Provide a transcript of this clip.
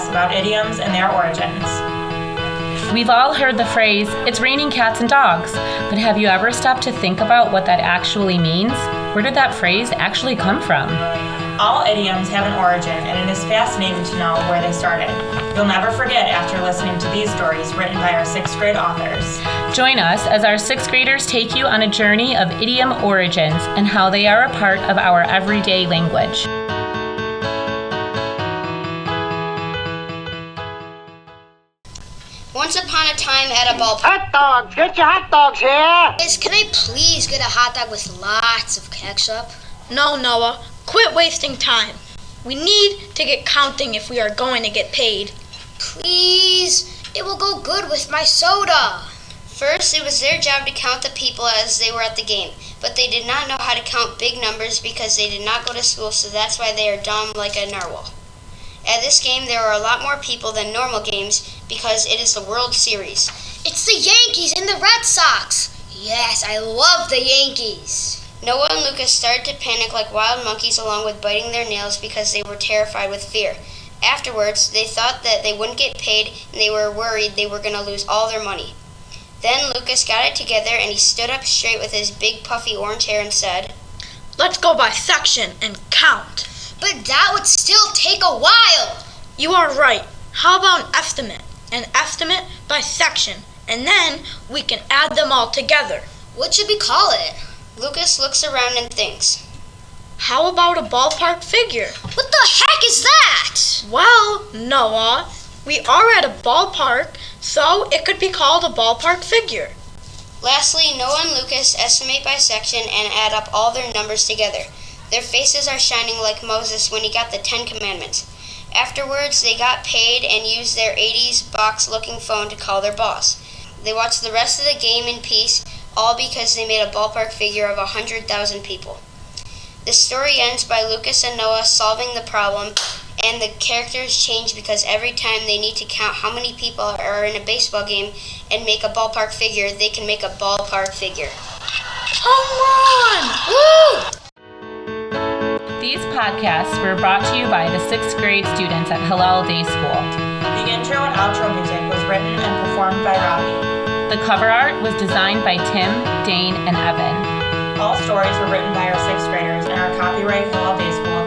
about idioms and their origins. We've all heard the phrase, it's raining cats and dogs, but have you ever stopped to think about what that actually means? Where did that phrase actually come from? All idioms have an origin, and it is fascinating to know where they started. You'll never forget after listening to these stories written by our sixth grade authors. Join us as our sixth graders take you on a journey of idiom origins and how they are a part of our everyday language. Once upon a time at a ballpark. Hot dogs! Get your hot dogs here! Guys, can I please get a hot dog with lots of ketchup? No, Noah. Quit wasting time. We need to get counting if we are going to get paid. Please, it will go good with my soda. First, it was their job to count the people as they were at the game, but they did not know how to count big numbers because they did not go to school, so that's why they are dumb like a narwhal. At this game, there are a lot more people than normal games because it is the World Series. It's the Yankees and the Red Sox. Yes, I love the Yankees. Noah and Lucas started to panic like wild monkeys along with biting their nails because they were terrified with fear. Afterwards, they thought that they wouldn't get paid and they were worried they were going to lose all their money. Then Lucas got it together and he stood up straight with his big puffy orange hair and said, Let's go by section and count. But that would still take a while. You are right. How about an estimate? An estimate by section, and then we can add them all together. What should we call it? Lucas looks around and thinks, How about a ballpark figure? What the heck is that? Well, Noah, we are at a ballpark, so it could be called a ballpark figure. Lastly, Noah and Lucas estimate by section and add up all their numbers together. Their faces are shining like Moses when he got the Ten Commandments. Afterwards, they got paid and used their 80s box looking phone to call their boss. They watched the rest of the game in peace, all because they made a ballpark figure of 100,000 people. The story ends by Lucas and Noah solving the problem, and the characters change because every time they need to count how many people are in a baseball game and make a ballpark figure, they can make a ballpark figure. Home run! Woo! These podcasts were brought to you by the sixth grade students at Hillel Day School. The intro and outro music was written and performed by Robbie. The cover art was designed by Tim, Dane, and Evan. All stories were written by our sixth graders and are copyright Hillel Day School